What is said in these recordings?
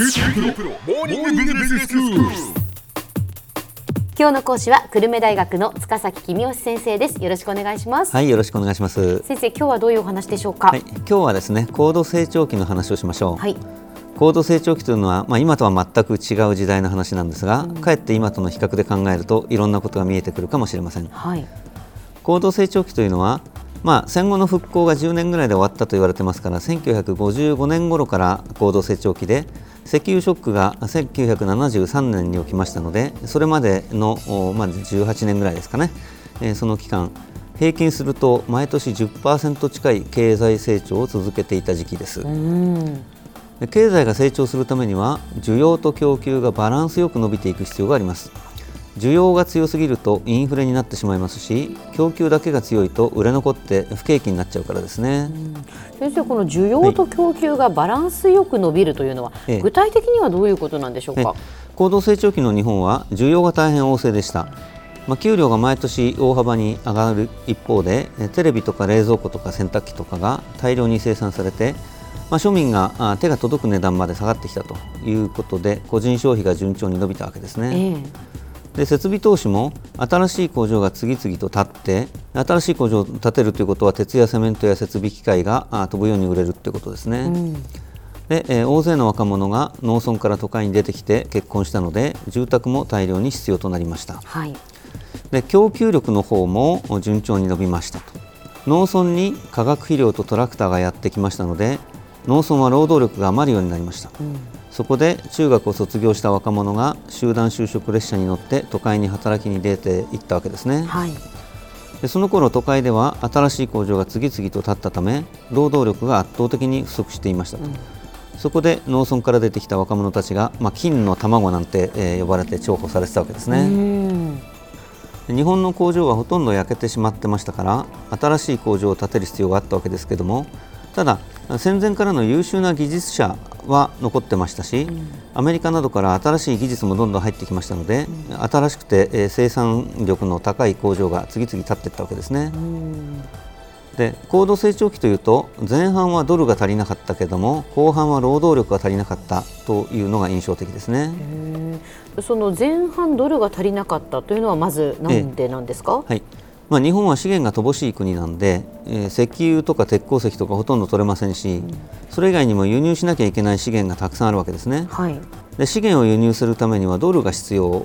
今日の講師は久留米大学の塚崎君吉先生です。よろしくお願いします、はい、よろしくお願いします。先生今日はどういうお話でしょうか？はい、今日はですね、高度成長期の話をしましょう。はい。高度成長期というのは、まあ、今とは全く違う時代の話なんですが、かえって今との比較で考えるといろんなことが見えてくるかもしれません。はい。高度成長期というのは、まあ、戦後の復興が10年ぐらいで終わったと言われてますから1955年頃から高度成長期で石油ショックが1973年に起きましたのでそれまでの、おまあ、18年ぐらいですかね、えーその期間平均すると毎年10%近い経済成長を続けていた時期です。経済が成長するためには需要と供給がバランスよく伸びていく必要があります需要が強すぎるとインフレになってしまいますし供給だけが強いと売れ残って不景気になっちゃうからですね、先生この需要と供給がバランスよく伸びるというのは、ええ。具体的にはどういうことなんでしょうねか、高度成長期の日本は需要が大変旺盛でした、まあ、給料が毎年大幅に上がる一方でえテレビとか冷蔵庫とか洗濯機とかが大量に生産されて、まあ、庶民があ手が届く値段まで下がってきたということで個人消費が順調に伸びたわけですね。ええで設備投資も新しい工場が次々と建って新しい工場を建てるということは鉄やセメントや設備機械があ飛ぶように売れるということですね。うん。で、えー大勢の若者が農村から都会に出てきて結婚したので住宅も大量に必要となりました。はい。で供給力の方も順調に伸びましたと。農村に化学肥料とトラクターがやってきましたので農村は労働力が余るようになりました、そこで中学を卒業した若者が集団就職列車に乗って都会に働きに出ていったわけですね、はい。でその頃都会では新しい工場が次々と建ったため労働力が圧倒的に不足していましたと、そこで農村から出てきた若者たちが、まあ、金の卵なんて、えー呼ばれて重宝されてたわけですうね、日本の工場はほとんど焼けてしまってましたから新しい工場を建てる必要があったわけですけどもただ戦前からの優秀な技術者は残ってましたし、アメリカなどから新しい技術もどんどん入ってきましたので、新しくて、えー生産力の高い工場が次々建っていったわけですね。で高度成長期というと前半はドルが足りなかったけども後半は労働力が足りなかったというのが印象的ですね。その前半ドルが足りなかったというのはまずなんでなんですか、はいまあ、日本は資源が乏しい国なんで、えー石油とか鉄鉱石とかほとんど取れませんし、それ以外にも輸入しなきゃいけない資源がたくさんあるわけですね。はいで資源を輸入するためにはドルが必要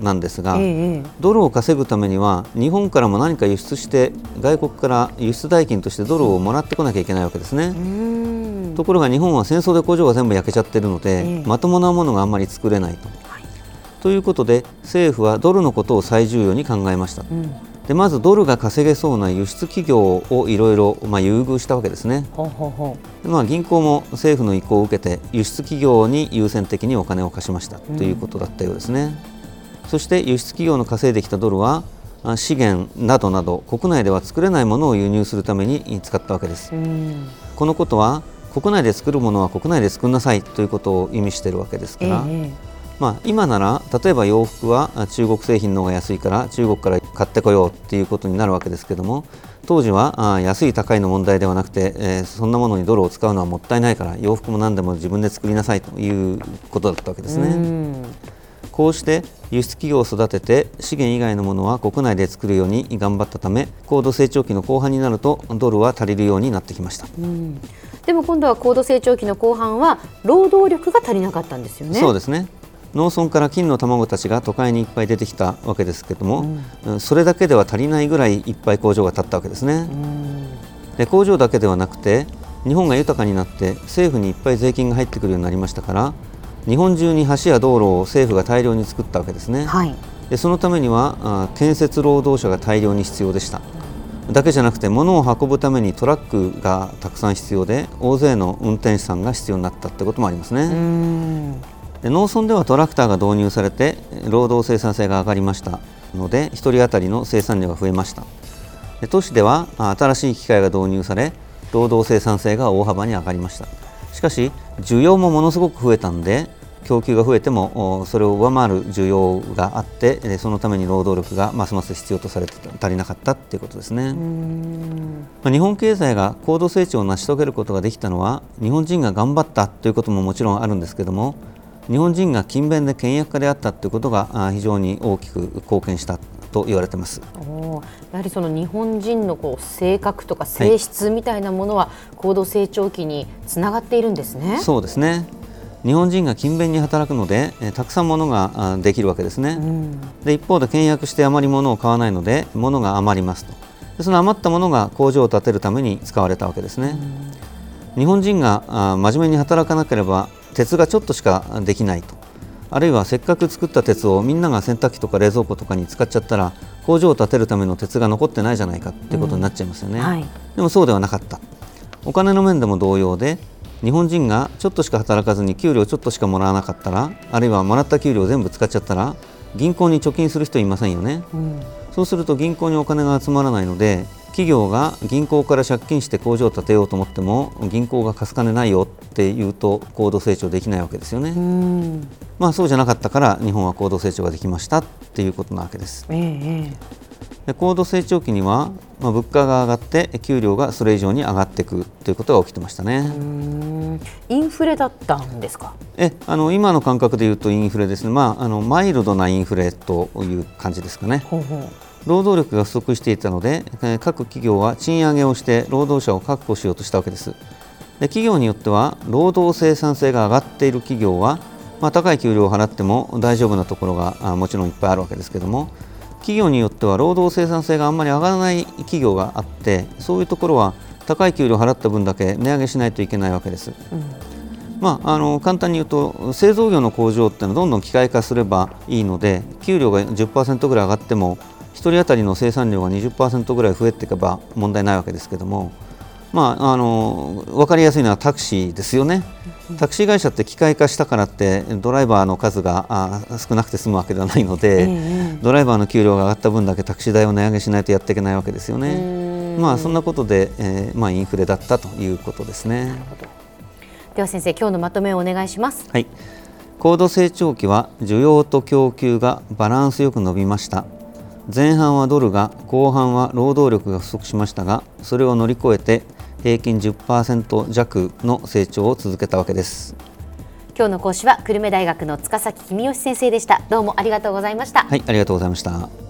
なんですが、ええドルを稼ぐためには日本からも何か輸出して外国から輸出代金としてドルをもらってこなきゃいけないわけですね。うんところが日本は戦争で工場が全部焼けちゃってるので、ええまともなものがあんまり作れないと。はいということで政府はドルのことを最重要に考えました。うんでまずドルが稼げそうな輸出企業をいろいろまあ優遇したわけですね。まあ、銀行も政府の意向を受けて輸出企業に優先的にお金を貸しましたということだったようですね。そして輸出企業の稼いできたドルはあ資源などなど国内では作れないものを輸入するために使ったわけですう。うんこのことは国内で作るものは国内で作んなさいということを意味しているわけですから、えまあ、今なら例えば洋服はあ中国製品の方が安いから中国から買ってこようっていうことになるわけですけども当時はあ安い高いの問題ではなくて、えーそんなものにドルを使うのはもったいないから洋服も何でも自分で作りなさいということだったわけですえね。うんこうして輸出企業を育てて資源以外のものは国内で作るように頑張ったため高度成長期の後半になるとドルは足りるようになってきました。うんでも今度は高度成長期の後半は労働力が足りなかったんですよね。そうですね農村から金の卵たちが都会にいっぱい出てきたわけですけども、うんそれだけでは足りないぐらいいっぱい工場が建ったわけですね。で工場だけではなくて日本が豊かになって政府にいっぱい税金が入ってくるようになりましたから日本中に橋や道路を政府が大量に作ったわけですね。はい。でそのためにはあ建設労働者が大量に必要でしただけじゃなくて物を運ぶためにトラックがたくさん必要で大勢の運転手さんが必要になったってこともありますね、農村ではトラクターが導入されて労働生産性が上がりました。ので1人当たりの生産量が増えました。で都市ではあ新しい機械が導入され労働生産性が大幅に上がりました。しかし需要もものすごく増えたんで供給が増えてもそれを上回る需要があってそのために労働力がますます必要とされて足りなかったということですね、まあ、日本経済が高度成長を成し遂げることができたのは日本人が頑張ったということももちろんあるんですけども日本人が勤勉で倹約家であったということが非常に大きく貢献したと言われてます。やはりその日本人のこう性格とか性質みたいなものは、高度成長期につながっているんですね。そうですね。日本人が勤勉に働くので、えたくさん物ができるわけですね、うん、で一方で倹約してあまり物を買わないので物が余りますと。でその余ったものが工場を建てるために使われたわけですね、うん、日本人があ真面目に働かなければ鉄がちょっとしかできないと。あるいはせっかく作った鉄をみんなが洗濯機とか冷蔵庫とかに使っちゃったら工場を建てるための鉄が残ってないじゃないかっていうことになっちゃいますよね、うん。はい、でもそうではなかった。お金の面でも同様で日本人がちょっとしか働かずに給料ちょっとしかもらわなかったらあるいはもらった給料全部使っちゃったら銀行に貯金する人いませんよね、うん、そうすると銀行にお金が集まらないので企業が銀行から借金して工場を建てようと思っても銀行が貸す金ないよって言うと高度成長できないわけですよね。まあそうじゃなかったから日本は高度成長ができましたっていうことなわけです。え高度成長期には、まあ、物価が上がって給料がそれ以上に上がっていくということが起きてましたね。インフレだったんですか？えあの今の感覚で言うとインフレですね、まあ、あのマイルドなインフレという感じですかね。ほうほう労働力が不足していたので各企業は賃上げをして労働者を確保しようとしたわけですで企業によっては労働生産性が上がっている企業は、まあ、高い給料を払っても大丈夫なところがもちろんいっぱいあるわけですけども企業によっては労働生産性があんまり上がらない企業があってそういうところは高い給料を払った分だけ値上げしないといけないわけです。うんまあ、あの簡単に言うと製造業の工場っていうのはどんどん機械化すればいいので給料が10%ぐらい上がっても1人当たりの生産量が20%ぐらい増えていけば問題ないわけですけども、まあ、あの分かりやすいのはタクシーですよね。タクシー会社って機械化したからってドライバーの数が少なくて済むわけではないので、ドライバーの給料が上がった分だけタクシー代を値上げしないとやっていけないわけですよね。まあそんなことで、えー、まあインフレだったということですね。では先生今日のまとめをお願いします。はい。高度成長期は需要と供給がバランスよく伸びました。前半はドルが後半は労働力が不足しましたがそれを乗り越えて平均10%弱の成長を続けたわけです。今日の講師は久留米大学の塚崎君吉先生でした。どうもありがとうございました。はいありがとうございました